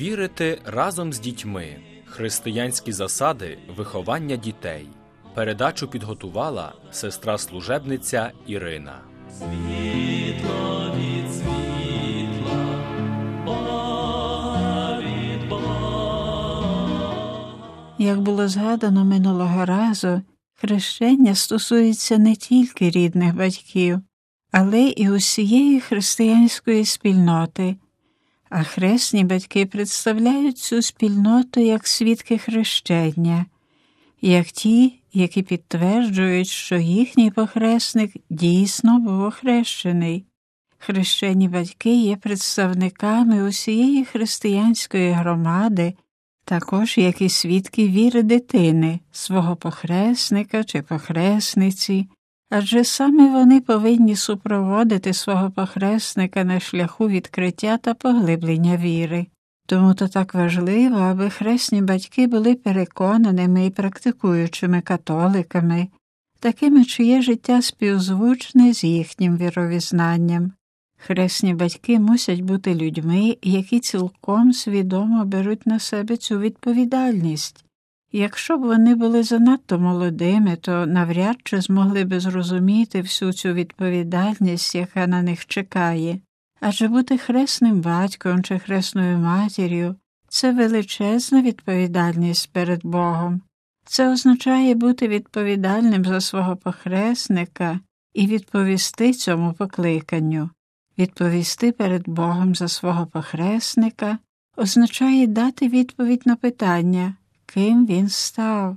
Вірити разом з дітьми, християнські засади виховання дітей. Передачу підготувала сестра служебниця Ірина. Світло від світла, Бога від Бога. Як було згадано минулого разу, хрещення стосується не тільки рідних батьків, але і усієї християнської спільноти, а хресні батьки представляють цю спільноту як свідки хрещення, як ті, які підтверджують, що їхній похресник дійсно був охрещений. Хрещені батьки є представниками усієї християнської громади, також як і свідки віри дитини, свого похресника чи похресниці, адже саме вони повинні супроводити свого похресника на шляху відкриття та поглиблення віри. Тому то так важливо, аби хресні батьки були переконаними і практикуючими католиками, такими, чиє життя співзвучне з їхнім віровізнанням. Хресні батьки мусять бути людьми, які цілком свідомо беруть на себе цю відповідальність. Якщо б вони були занадто молодими, то навряд чи змогли би зрозуміти всю цю відповідальність, яка на них чекає. Адже бути хресним батьком чи хресною матір'ю це величезна відповідальність перед Богом. Це означає бути відповідальним за свого похресника і відповісти цьому покликанню. Відповісти перед Богом за свого похресника означає дати відповідь на питання, ким він став,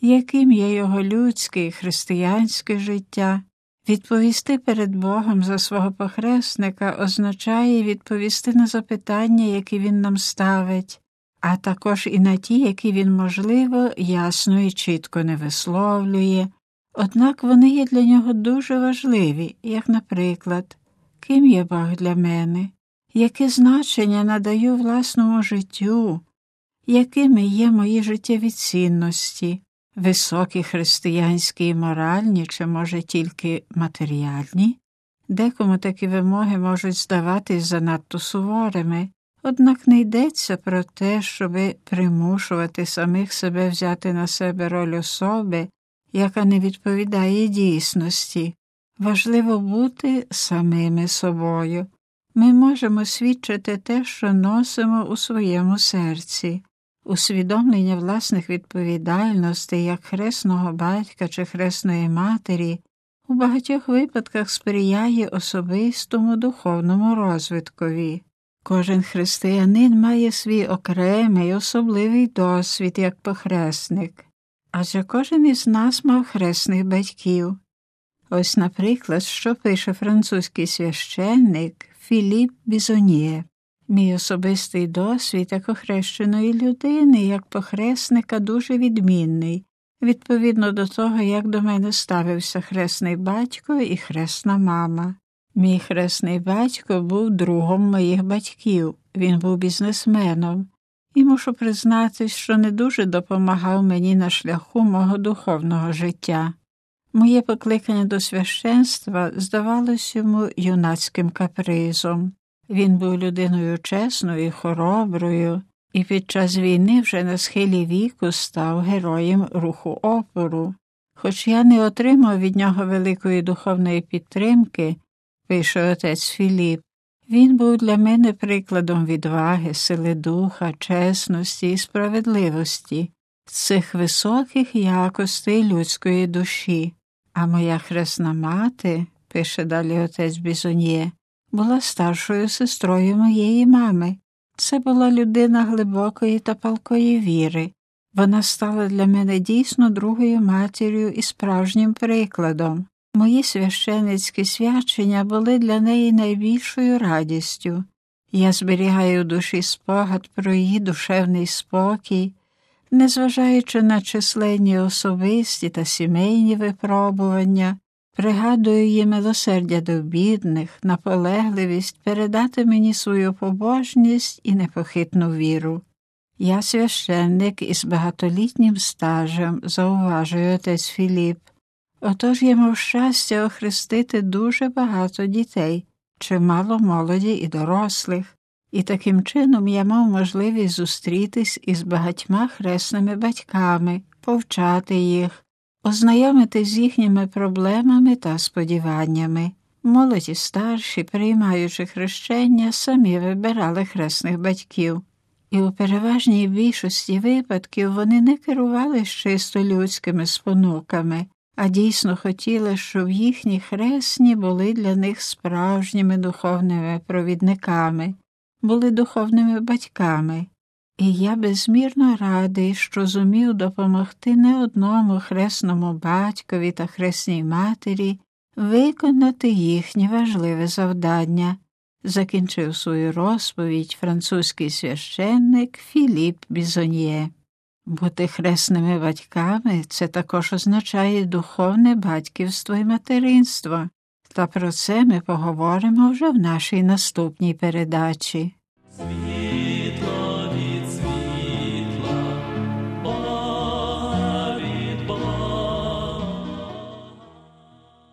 яким є його людське і християнське життя. Відповісти перед Богом за свого похресника означає відповісти на запитання, які він нам ставить, а також і на ті, які він, можливо, ясно і чітко не висловлює, однак вони є для нього дуже важливі, як, наприклад, ким є Бог для мене, яке значення надаю власному життю, якими є мої життєві цінності, високі християнські і моральні, чи, може, тільки матеріальні? Декому такі вимоги можуть здаватись занадто суворими, однак не йдеться про те, щоби примушувати самих себе взяти на себе роль особи, яка не відповідає дійсності. Важливо бути самими собою. Ми можемо свідчити те, що носимо у своєму серці. Усвідомлення власних відповідальностей як хресного батька чи хресної матері у багатьох випадках сприяє особистому духовному розвиткові. Кожен християнин має свій окремий особливий досвід як похресник, адже кожен із нас мав хресних батьків. Ось, наприклад, що пише французький священник Філіп Бізонє. Мій особистий досвід як охрещеної людини, як похресника, дуже відмінний, відповідно до того, як до мене ставився хресний батько і хресна мама. Мій хресний батько був другом моїх батьків, він був бізнесменом, і мушу признатись, що не дуже допомагав мені на шляху мого духовного життя. Моє покликання до священства здавалось йому юнацьким капризом. Він був людиною чесною хороброю, і під час війни вже на схилі віку став героєм руху опору. Хоч я не отримав від нього великої духовної підтримки, пише отець Філіп, він був для мене прикладом відваги, сили духа, чесності і справедливості, цих високих якостей людської душі. А моя хресна мати, пише далі отець Бізонє, була старшою сестрою моєї мами. Це була людина глибокої та палкої віри. Вона стала для мене дійсно другою матір'ю і справжнім прикладом. Мої священицькі свячення були для неї найбільшою радістю. Я зберігаю в душі спогад про її душевний спокій, незважаючи на численні особисті та сімейні випробування, пригадую її милосердя до бідних, наполегливість передати мені свою побожність і непохитну віру. Я священник із багатолітнім стажем, зауважує отець Філіп. Отож я мав щастя охрестити дуже багато дітей, чимало молоді і дорослих. і таким чином я мав можливість зустрітись із багатьма хресними батьками, повчати їх, ознайомити з їхніми проблемами та сподіваннями. Молоді старші, приймаючи хрещення, самі вибирали хресних батьків, і у переважній більшості випадків вони не керували чисто людськими спонуками, а дійсно хотіли, щоб їхні хресні були для них справжніми духовними провідниками, були духовними батьками. І я безмірно радий, що зумів допомогти не одному хресному батькові та хресній матері виконати їхнє важливе завдання, закінчив свою розповідь французький священник Філіп Бізоньє. Бути хресними батьками це також означає духовне батьківство і материнство, та про це ми поговоримо вже в нашій наступній передачі.